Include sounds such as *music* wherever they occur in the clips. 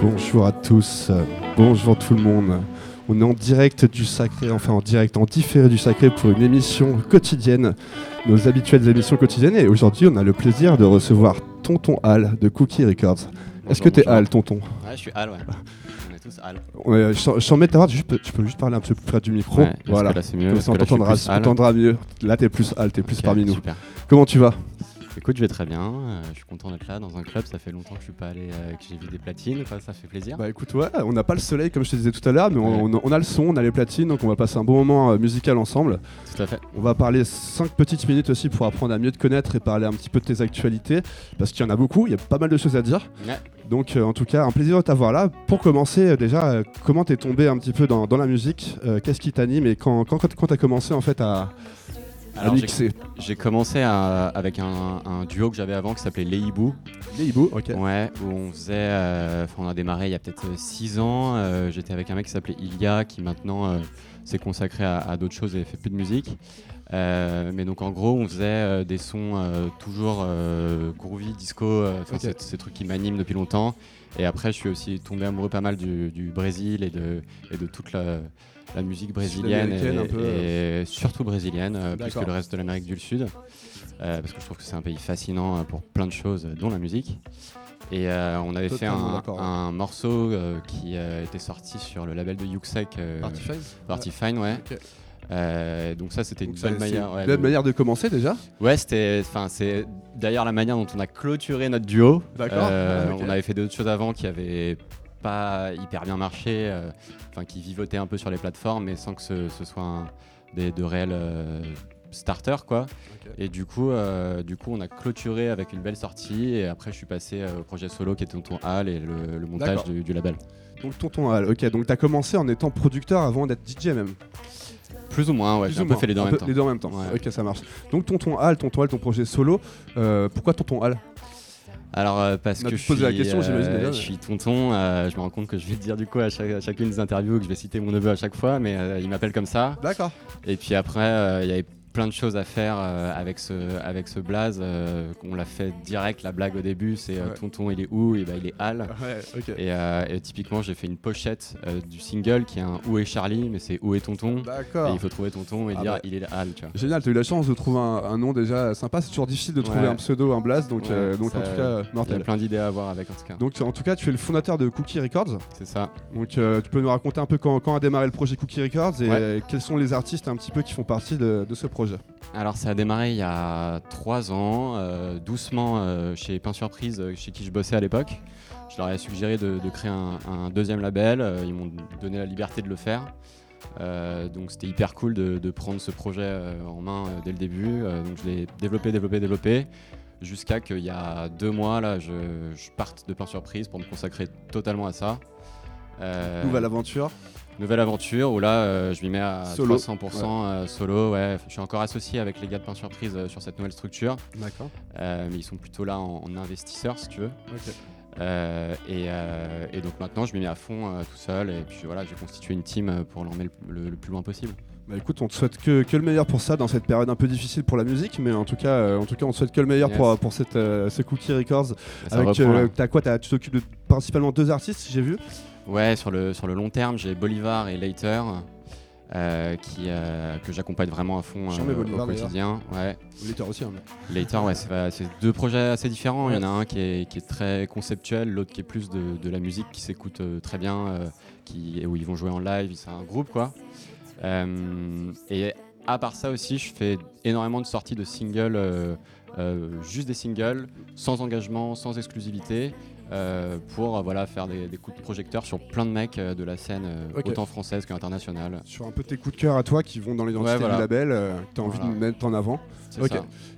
Bonjour à tous, bonjour tout le monde. On est en direct du Sacré, enfin en direct, en différé du Sacré pour une émission quotidienne, nos habituelles émissions quotidiennes. Et aujourd'hui, on a le plaisir de recevoir Tonton Al de Cookie Records. Est-ce que t'es Al, Tonton? Ouais, je suis Al, ouais. On est tous Al. Ouais, sens mettre ta voix, tu peux, tu peux juste parler un peu plus près du micro. Ouais, voilà. là, c'est mieux Comme ça, on t'entendra mieux. Là, t'es plus Al, t'es plus parmi nous. Super. Comment tu vas? Écoute, je vais très bien. euh, je suis content d'être là dans un club. Ça fait longtemps que je suis pas allé, euh, que j'ai vu des platines. quoi, ça fait plaisir. Bah écoute, ouais, on n'a pas le soleil comme je te disais tout à l'heure, mais on, Ouais. on a le son, on a les platines, donc on va passer un bon moment euh, musical ensemble. Tout à fait. On va parler 5 petites minutes aussi pour apprendre à mieux te connaître et parler un petit peu de tes actualités, parce qu'il y en a beaucoup, il y a pas mal de choses à dire. Ouais. Donc en tout cas, un plaisir de t'avoir là. Pour commencer, déjà, comment t'es tombé un petit peu dans, dans la musique Qu'est-ce qui t'anime et quand, quand, quand, t'as commencé en fait à Alors, j'ai- commencé à- avec un, un duo que j'avais avant qui s'appelait Les Hibou. Les hiboux, ok. Ouais, où on faisait. euh, on a démarré il y a peut-être 6 ans. euh, J'étais avec un mec qui s'appelait Ilia qui maintenant euh, s'est consacré à, à d'autres choses et fait plus de musique. Euh, mais donc en gros, on faisait euh, des sons euh, toujours euh, groovy, disco, euh, enfin, Ok. c'est- ces trucs qui m'animent depuis longtemps. Et après, je suis aussi tombé amoureux pas mal du, du Brésil et de, et de toute la, la musique brésilienne Sud-américaine, un peu. et, et surtout brésilienne, euh, plus que le reste de l'Amérique du Sud. Euh, parce que je trouve que c'est un pays fascinant euh, pour plein de choses, euh, dont la musique. Et euh, on avait fait un, morceau euh, qui euh, était sorti sur le label de Yuxek, euh, Party Fine Party Fine, ouais. Euh, donc ça c'était une c'est manière. ouais, belle de- manière de commencer déjà. Ouais, c'était, enfin c'est d'ailleurs la manière dont on a clôturé notre duo. D'accord. Euh, Ah. On avait fait d'autres choses avant qui avaient pas hyper bien marché, euh, enfin qui vivotaient un peu sur les plateformes, mais sans que ce, ce soit un- des, de réels euh, starters quoi. Et du coup, euh, du coup, on a clôturé avec une belle sortie. Et après, je suis passé euh, au projet solo qui était Tonton Hall et le, le montage du, du label. Donc Tonton Al, ok. Donc t'as commencé en étant producteur avant d'être DJ même. Plus ou moins, ouais. J'ai un peu moins. fait les deux en même temps. Les deux en même temps. Ouais. Ok, ça marche. Donc Tonton Al, Tonton Al, ton projet solo. euh, pourquoi Tonton Al Alors, euh, parce que je la suis, question, déjà, je suis tonton. euh, je me rends compte que je vais dire du coup à, chaque- à chacune des interviews que je vais citer mon neveu à chaque fois, mais euh, il m'appelle comme ça. D'accord. Et puis après, euh, il y avait plein de choses à faire euh, avec ce avec ce blaze. euh, on l'a fait direct. La blague au début, c'est euh, Ouais. tonton, il est où? Et ben, il est Al. Ouais. Et, et typiquement, j'ai fait une pochette du single qui est un Où est Charlie, mais c'est Où est Tonton? Et il faut trouver Tonton et Ah dire bah. il est Al, tu vois. Génial, t'as eu la chance de trouver un, un nom déjà sympa. C'est toujours difficile de trouver Ouais. un pseudo, un blast. Donc, donc en tout cas, Il y a mortel. plein d'idées à avoir avec en tout cas. Donc en tout cas, tu es le fondateur de Cookie Records. C'est ça. Donc tu peux nous raconter un peu quand, quand a démarré le projet Cookie Records et quels sont les artistes un petit peu qui font partie de, de ce projet? Alors ça a démarré il y a trois ans, euh, doucement euh, chez Pain Surprise, euh, chez qui je bossais à l'époque. Je leur ai suggéré de, de créer un, un deuxième label. ils m'ont donné la liberté de le faire. Euh, donc c'était hyper cool de, de prendre ce projet en main dès le début. Donc je l'ai développé, développé, développé. Jusqu'à qu'il y a deux mois, là, je, je parte de Pain Surprise pour me consacrer totalement à ça. Euh, Nouvelle aventure. Nouvelle aventure où là euh, je m'y mets à Solo. 300% euh, solo. Ouais, je suis encore associé avec les gars de Pain Surprise euh, sur cette nouvelle structure, D'accord. mais ils sont plutôt là en, en investisseurs si tu veux. Et, et donc maintenant je m'y mets à fond tout seul et puis voilà j'ai constitué une team pour l'emmener le, le- le plus loin possible. Bah écoute, on te souhaite que, que le meilleur pour ça dans cette période un peu difficile pour la musique, mais en tout cas, euh, en tout cas, on te souhaite que le meilleur Yes. pour, pour cette, euh, ce Cookie Records. Avec, euh, t'as quoi t'as- Tu t'occupes de principalement deux artistes, j'ai vu. Ouais sur le, sur le long terme j'ai Bolivar et Later. euh, qui, euh, que j'accompagne vraiment à fond euh, Bolivar, au quotidien. Ouais. L'éditeur aussi. hein, mais- Later, ouais, c'est deux projets assez différents. Il y en a un qui est, qui est très conceptuel, l'autre qui est plus de, de la musique qui s'écoute très bien, qui, où ils vont jouer en live, c'est un groupe quoi. Et à part ça aussi, je fais énormément de sorties de singles, juste des singles, sans engagement, sans exclusivité. Euh, pour euh, voilà, faire des, des coups de projecteur sur plein de mecs euh, de la scène, euh, autant française qu'internationale. Sur un peu tes coups de cœur à toi qui vont dans l'identité Ouais, voilà. du label, que t'as envie Voilà. de mettre en avant.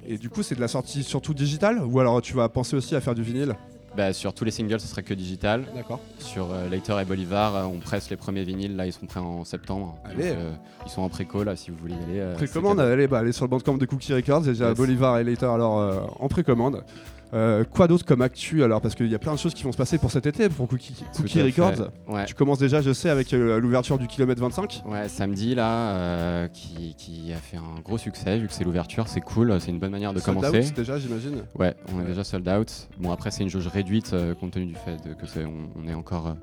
Et du coup, c'est de la sortie surtout digitale ou alors tu vas penser aussi à faire du vinyle? Bah, Sur tous les singles, ce serait que digital. D'accord. Sur euh, Later et Bolivar, euh, on presse les premiers vinyles. Là, ils sont prêts en septembre. Allez. Donc, euh, ils sont en préco, là, si vous voulez y aller. Précommande, allez, bah, allez sur le bandcamp de Cookie Records, déjà Yes. Bolivar et Later alors en précommande. Euh, quoi d'autre comme actu alors? Parce qu'il y a plein de choses qui vont se passer pour cet été pour Cookie, Cookie Records. Ouais. Tu commences déjà, je sais, avec euh, l'ouverture du kilomètre 25. Ouais, samedi là, euh, qui, qui a fait un gros succès vu que c'est l'ouverture, c'est cool, c'est une bonne manière de Sold commencer. out, déjà, j'imagine. Ouais, on est déjà sold out. Bon après c'est une jauge réduite compte tenu du fait que c'est on, on est encore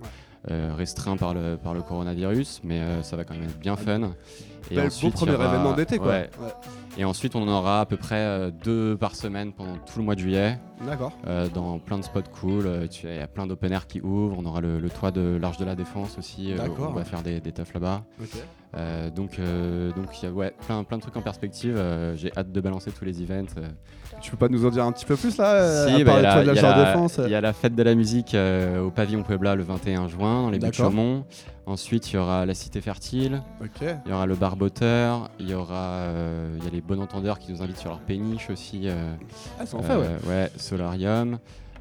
restreint par le par le coronavirus, mais ça va quand même être bien fun. Et beau ensuite, il premier aura- événement d'été, quoi. ouais. Et ensuite on en aura à peu près euh, deux par semaine pendant tout le mois de juillet, D'accord. euh, dans plein de spots cool. Euh, Il y a plein d'open air qui ouvrent. On aura le, le toit de l'Arche de la Défense aussi. D'accord. on va faire des, des teufs là-bas. Euh, donc, euh, donc il y a ouais, plein, plein de trucs en perspective. J'ai hâte de balancer tous les events. Euh. Tu peux pas nous en dire un petit peu plus là euh, Si, bah, il y a de la- y a la- il y a la fête de la musique euh, au pavillon Puebla le 21 juin dans les D'accord. Buttes-Chaumont. Ensuite, il y aura la Cité Fertile, il y aura le Barboteur, il y aura euh, il y a les Bon Entendeurs qui nous invitent sur leur péniche aussi. euh, Ah, ça en fait, ouais. euh, ouais, Solarium.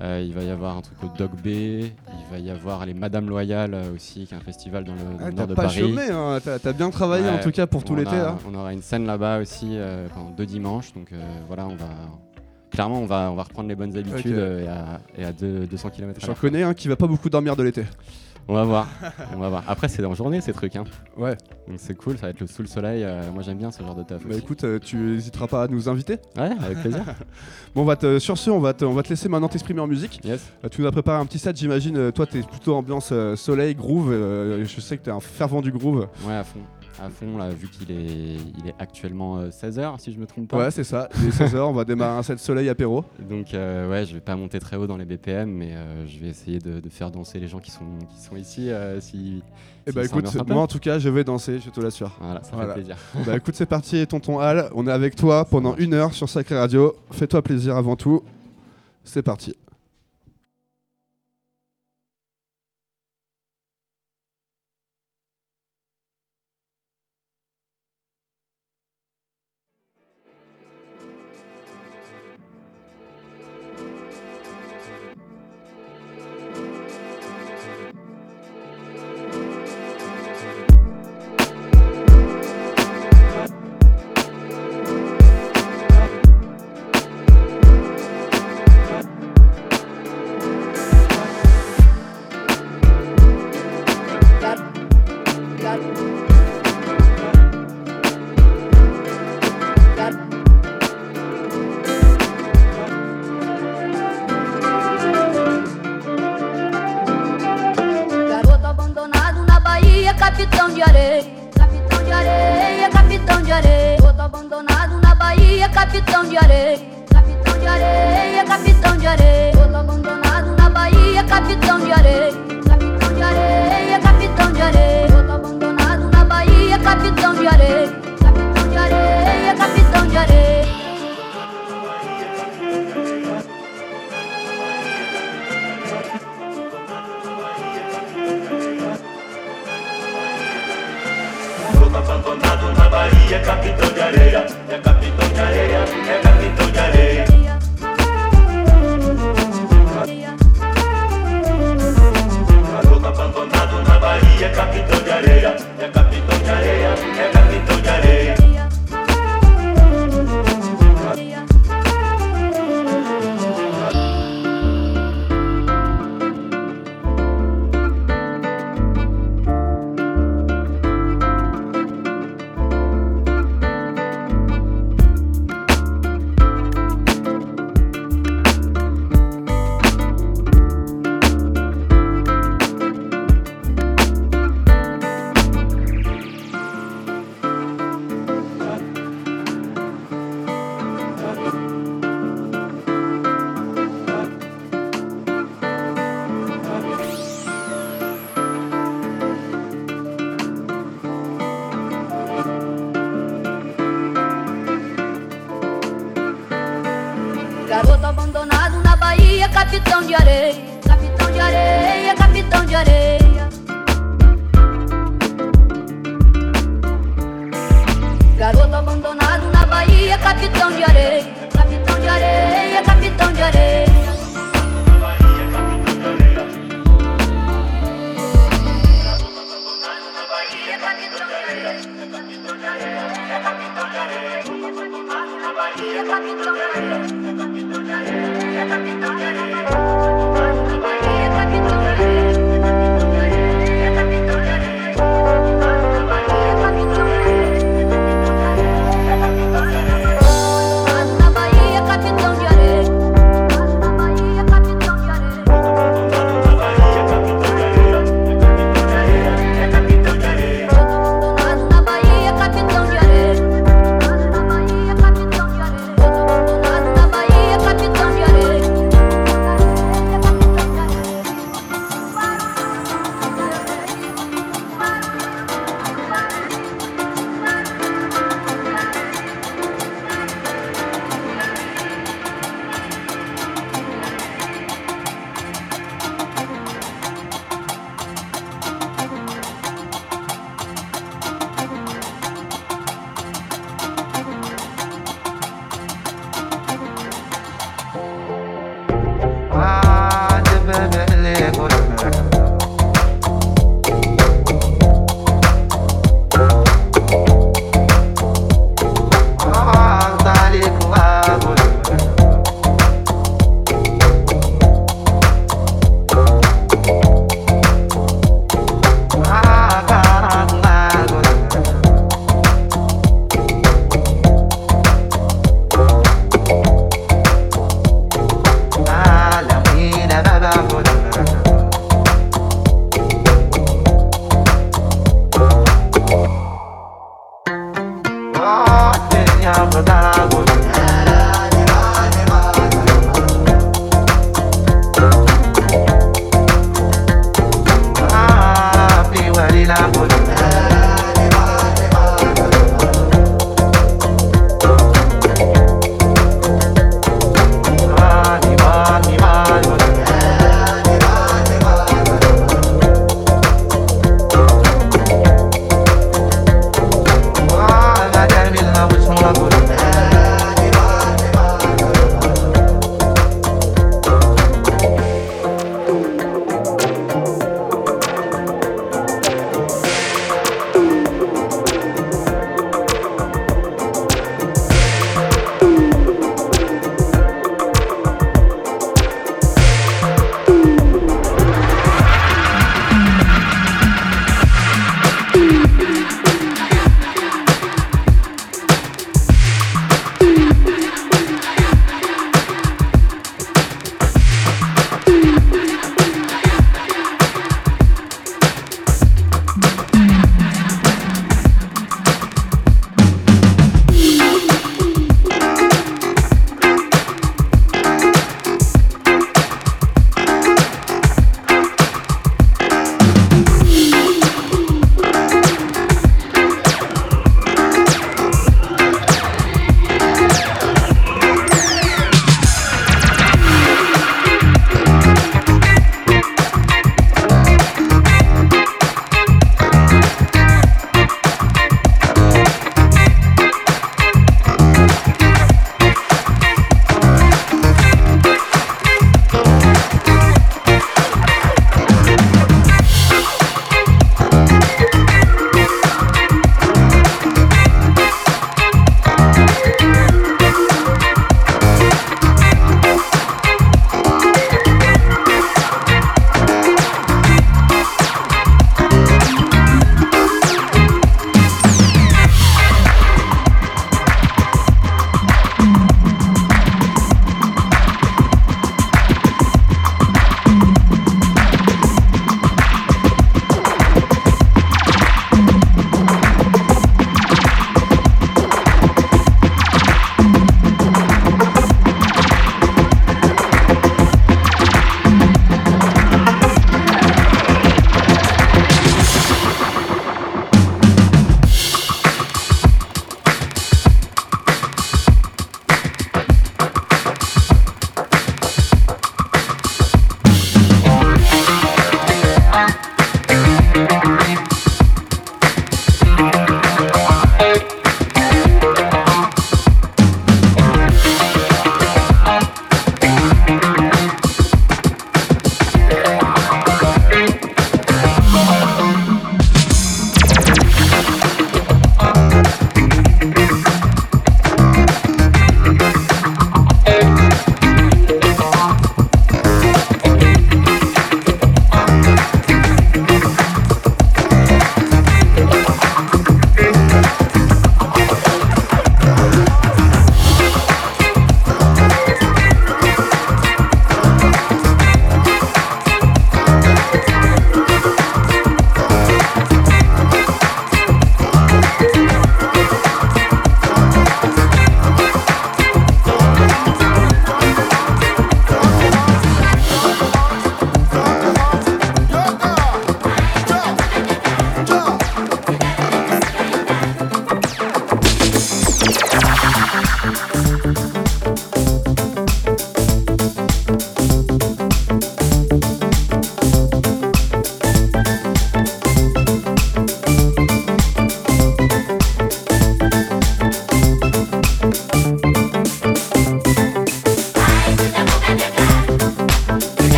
Euh, il va y avoir un truc au Dog Bay, il va y avoir les Madame Loyale euh, aussi, qui est un festival dans le, dans Ah, le nord de Paris. chômé, hein. t'as t'as bien travaillé en tout cas pour tout On l'été. a- là. On aura une scène là-bas aussi euh, pendant deux dimanches. Donc euh, voilà, on va. Clairement, on va, on va reprendre les bonnes habitudes euh, et à, et à deux- 200 km. J'en connais un qui va pas beaucoup dormir de l'été. On va voir. on va voir. Après, c'est en journée ces trucs. Hein. Ouais. Donc c'est cool, ça va être le sous le soleil. euh, moi, j'aime bien ce genre de taf. Bah aussi. écoute, euh, tu hésiteras pas à nous inviter. Ouais, avec plaisir. *laughs* Bon, on va te, sur ce, on va, te, on va te laisser maintenant t'exprimer en musique. yes. Euh, tu nous as préparé un petit set, j'imagine. toi, t'es plutôt ambiance soleil, groove. je sais que t'es un fervent du groove. Ouais, à fond. À fond, là, vu qu'il est, il est actuellement 16h, si je me trompe pas. Ouais, c'est ça. Il est 16h, on va démarrer un set soleil apéro. Donc euh, ouais, je vais pas monter très haut dans les BPM, mais euh, je vais essayer de, de faire danser les gens qui sont, qui sont ici. euh, si, si bah écoute, moi en tout cas, je vais danser, je te l'assure. Voilà, ça Voilà. fait plaisir. bah écoute, c'est parti, tonton Al. On est avec toi pendant une heure sur Sacré Radio. Fais-toi plaisir avant tout. C'est parti.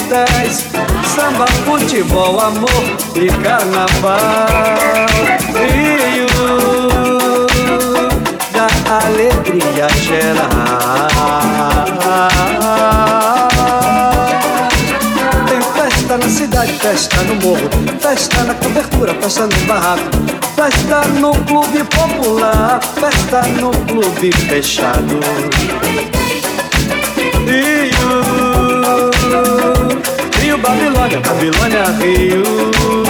Bonitas. Samba, futebol, amor e carnaval. Rio da alegria geral. Tem festa na cidade, festa no morro, festa na cobertura, festa no barraco, festa no clube popular, festa no clube fechado. Rio, Babilônia, Babilônia, Rio.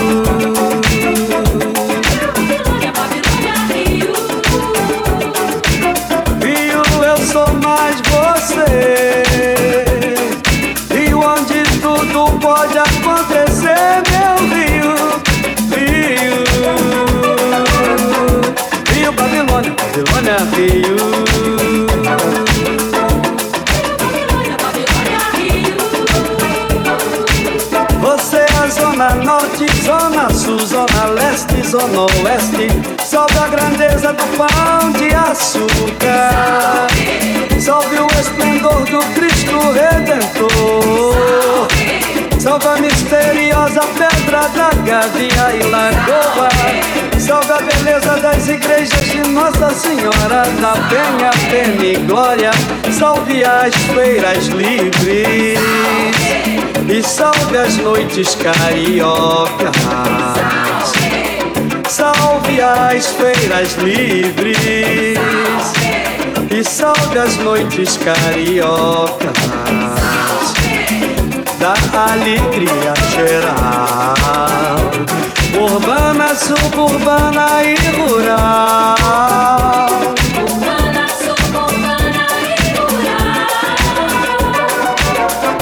Zona sul, zona leste, zona oeste. Salve a grandeza do pão de açúcar. Salve o esplendor do Cristo Redentor. Salve a misteriosa pedra da Gavia e Lagoa. Salve a beleza das igrejas de Nossa Senhora da Penha, Pena e Glória. Salve as feiras livres. E salve as noites cariocas. Salve as feiras livres. E salve as noites cariocas da alegria geral. Urbana, suburbana e rural.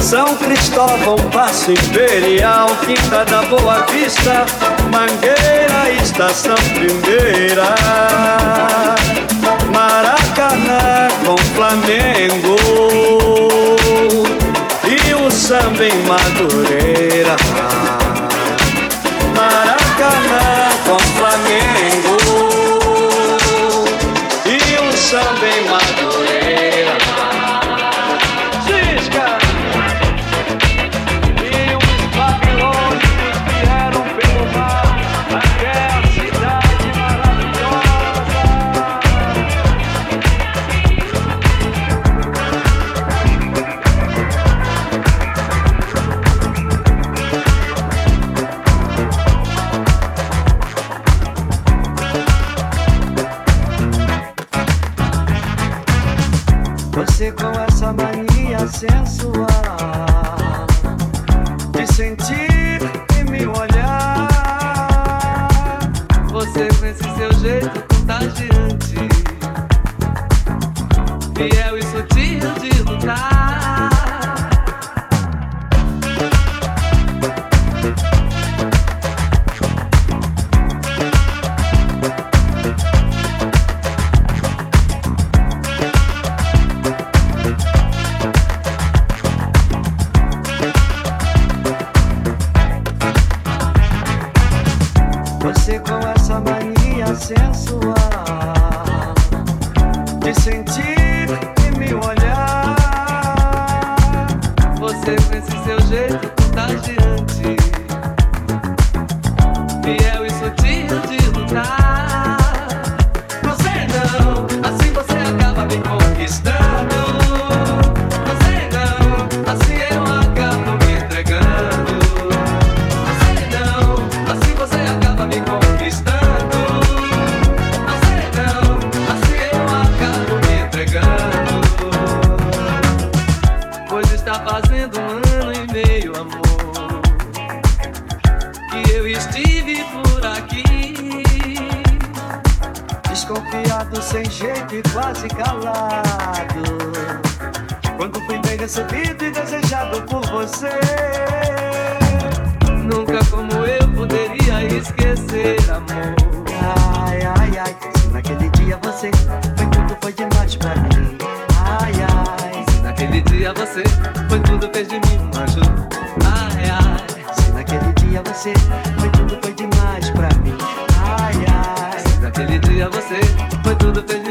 São Cristóvão, Passo Imperial, Quinta da Boa Vista, Mangueira, Estação Primeira. Maracanã com Flamengo e o samba em Madureira. Eu estive por aqui. Desconfiado, sem jeito e quase calado. Quando fui bem recebido e desejado por você. Nunca como eu poderia esquecer, amor. Ai, ai, ai, se naquele dia você foi tudo, foi demais pra mim. Ai, ai, se naquele dia você foi tudo, fez de mim um anjo. Ai, dia você foi tudo, foi demais pra mim. Ai, ai. Naquele dia você foi tudo, foi demais.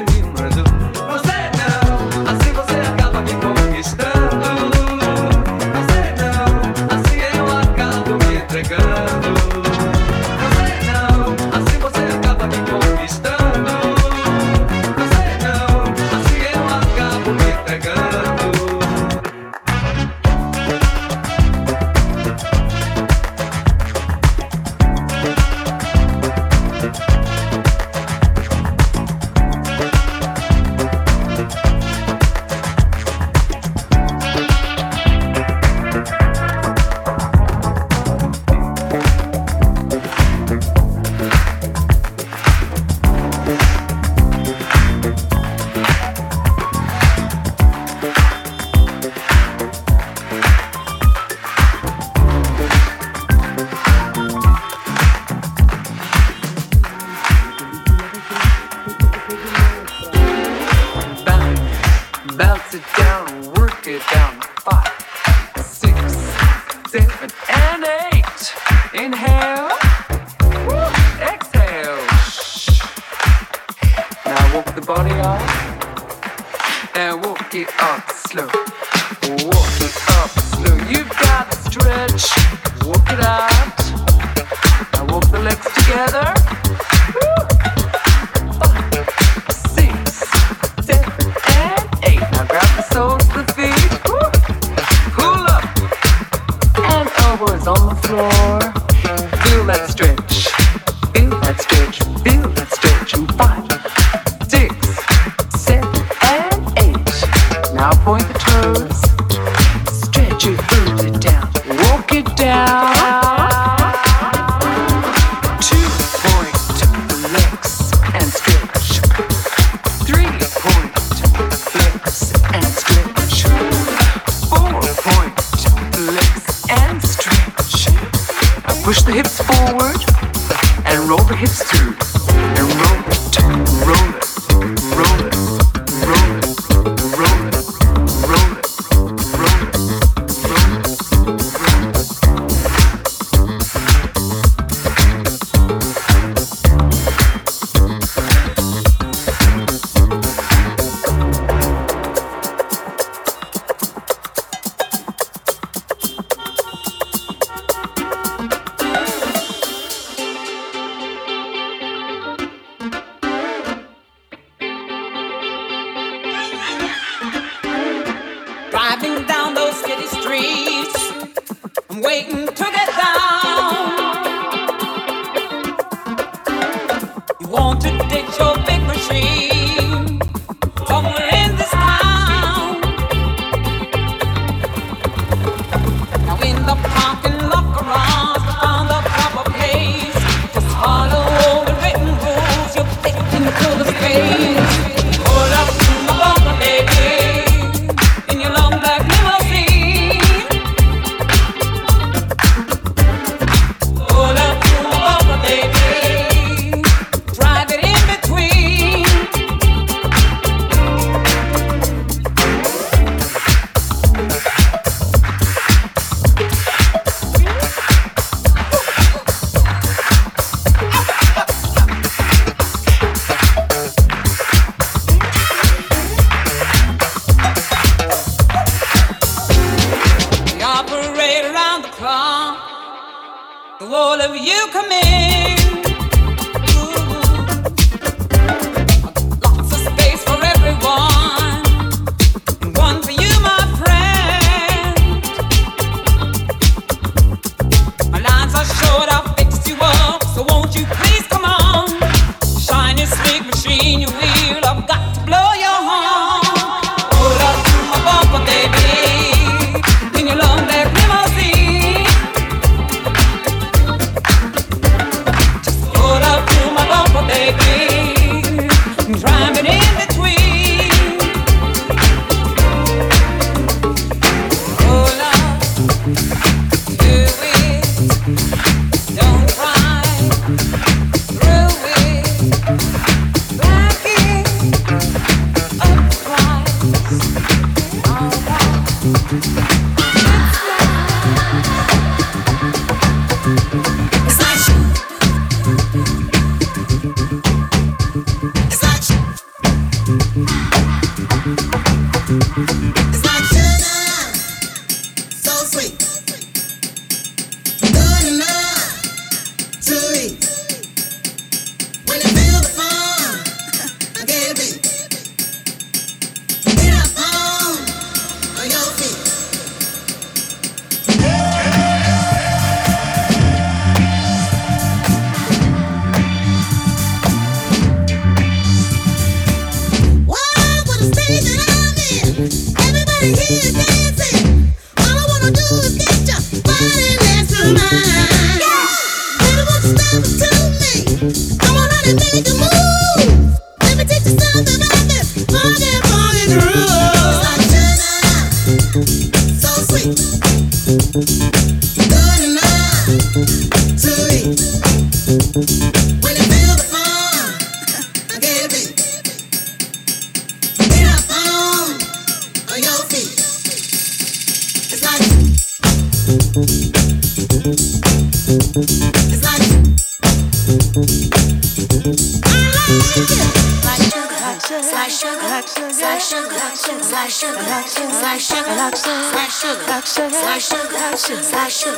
这才是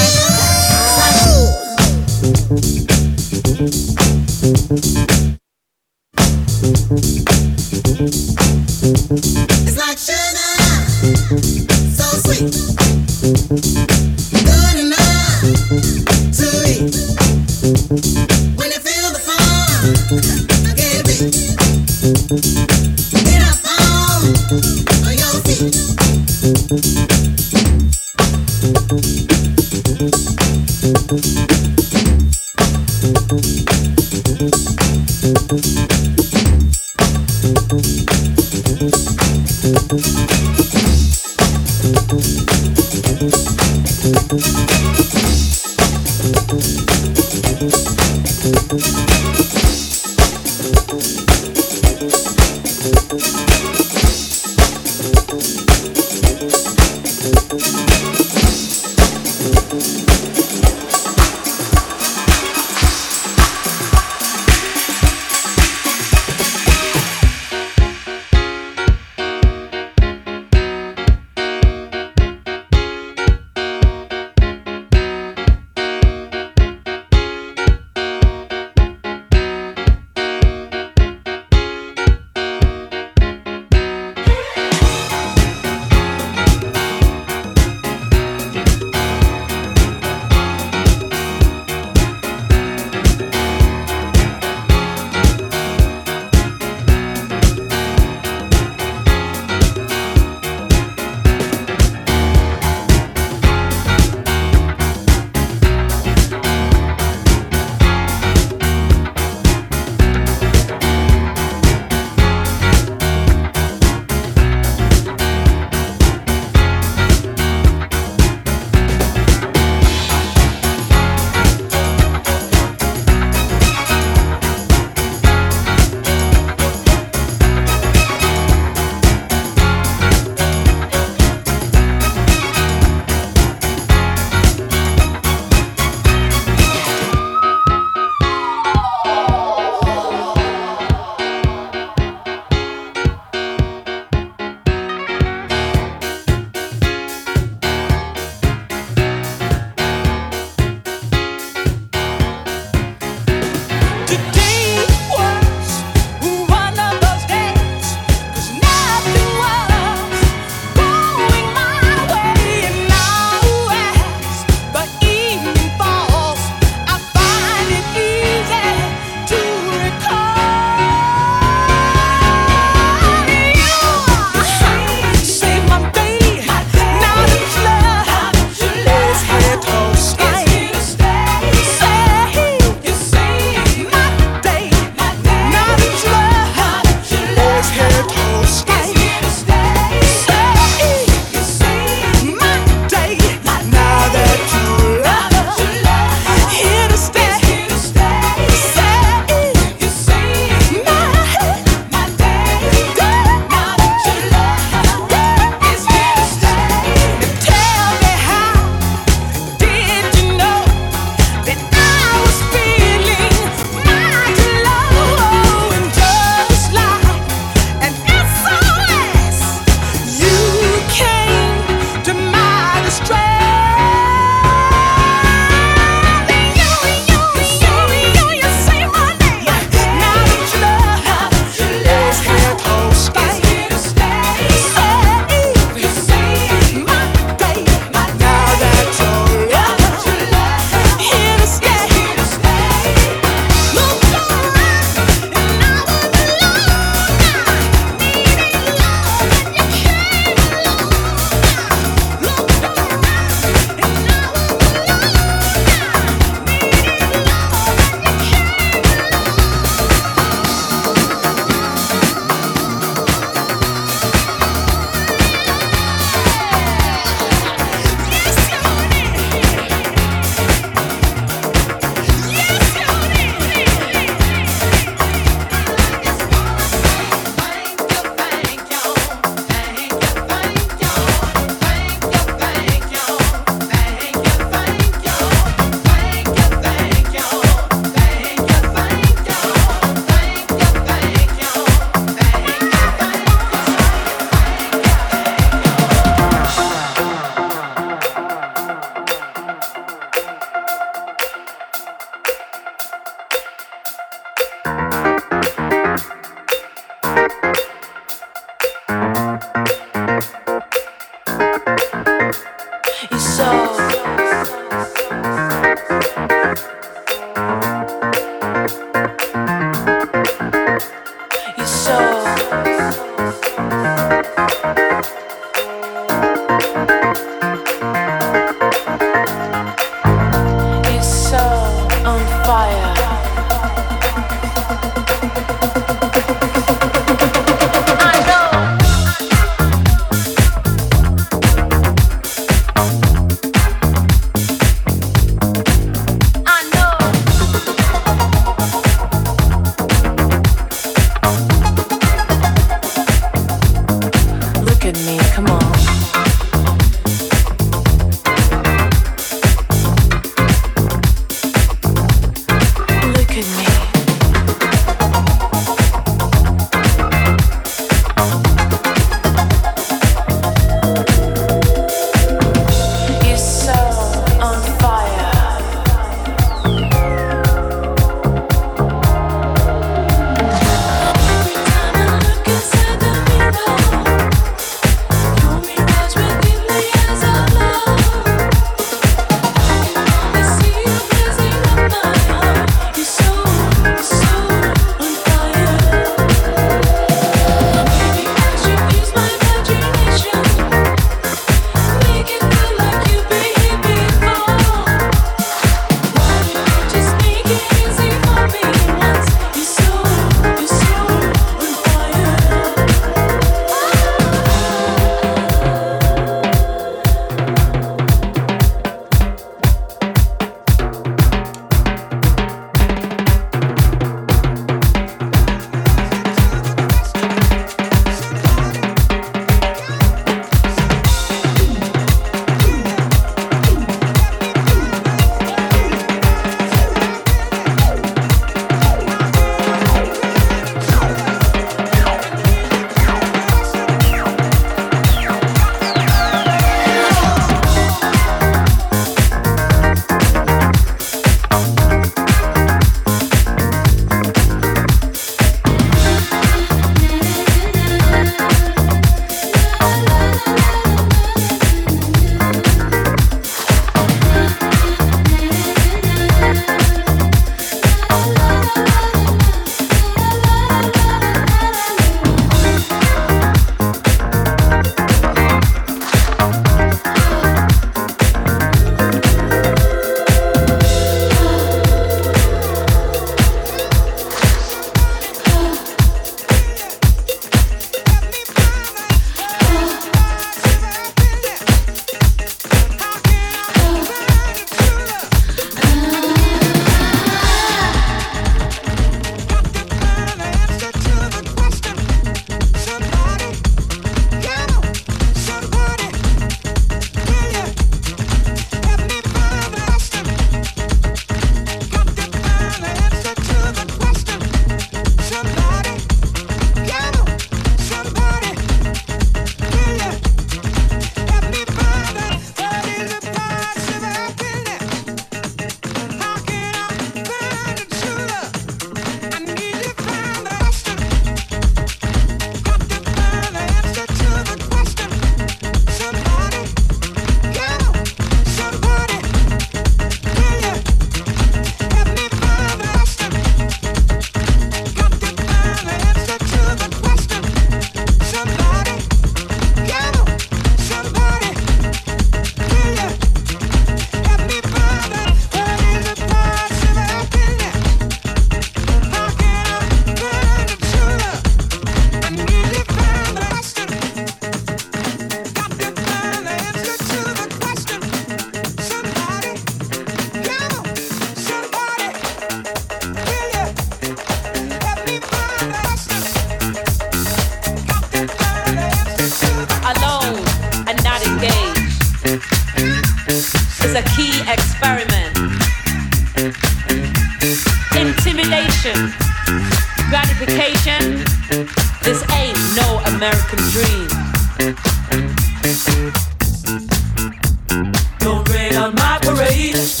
my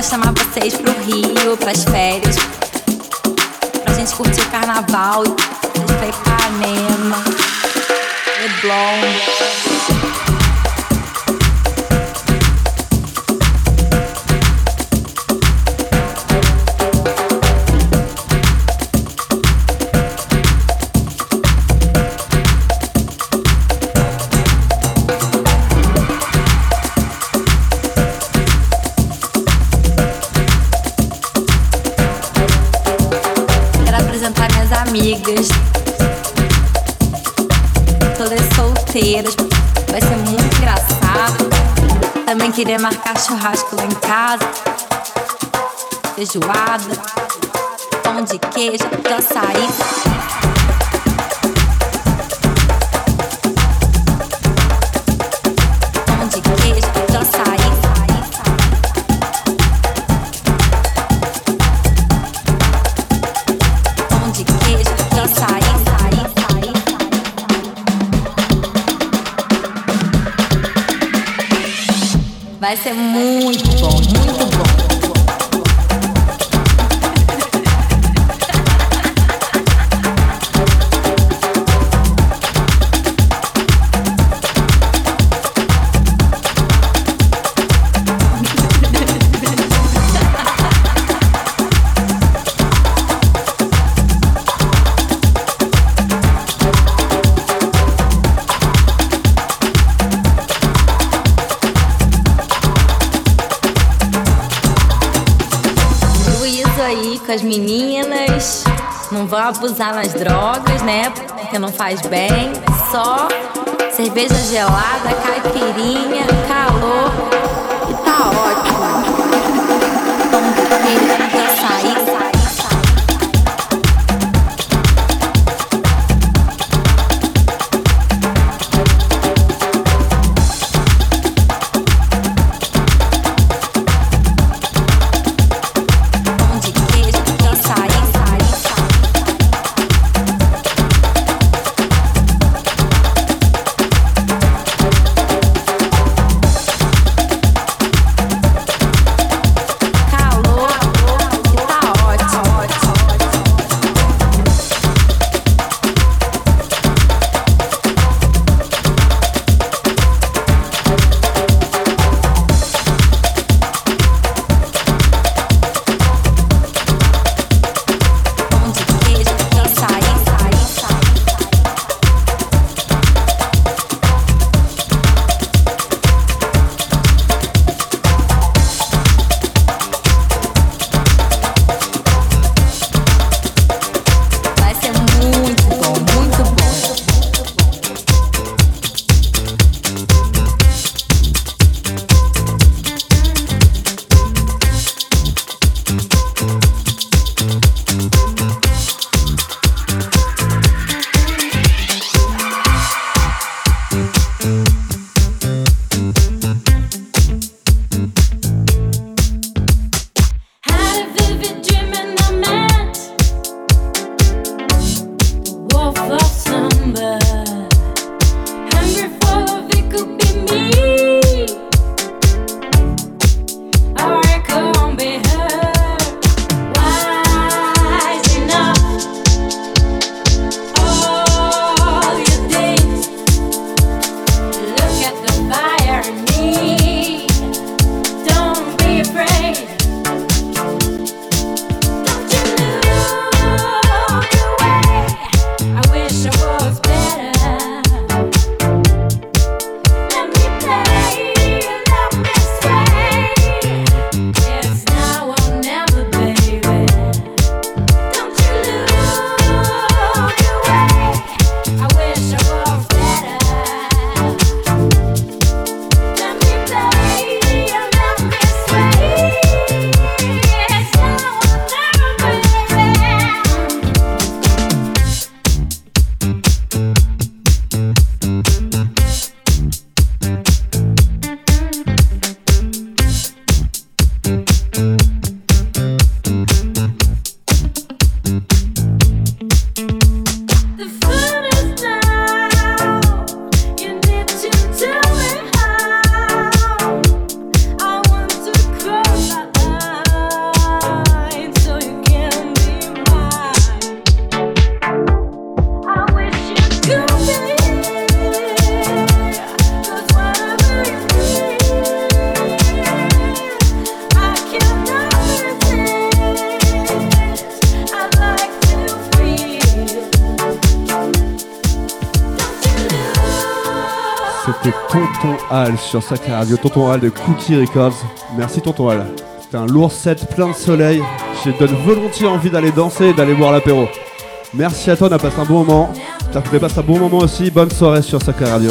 Bora chamar vocês pro Rio, pras férias. Pra gente curtir o carnaval. Pra Ipanema. Leblon. Queria marcar churrasco lá em casa, feijoada, pão de queijo, açaí. vai ser muito bom, muito bom. vão abusar nas drogas, né? Porque não faz bem. Só cerveja gelada, caipirinha, calor. E tá ótimo. Vamos sur Sacré Radio, Tonton Hall de Cookie Records. Merci Tonton Hall. C'était un lourd set plein de soleil. Je donne volontiers envie d'aller danser et d'aller boire l'apéro. Merci à toi, on a passé un bon moment. J'espère que vous avez passé un bon moment aussi. Bonne soirée sur Sacré Radio.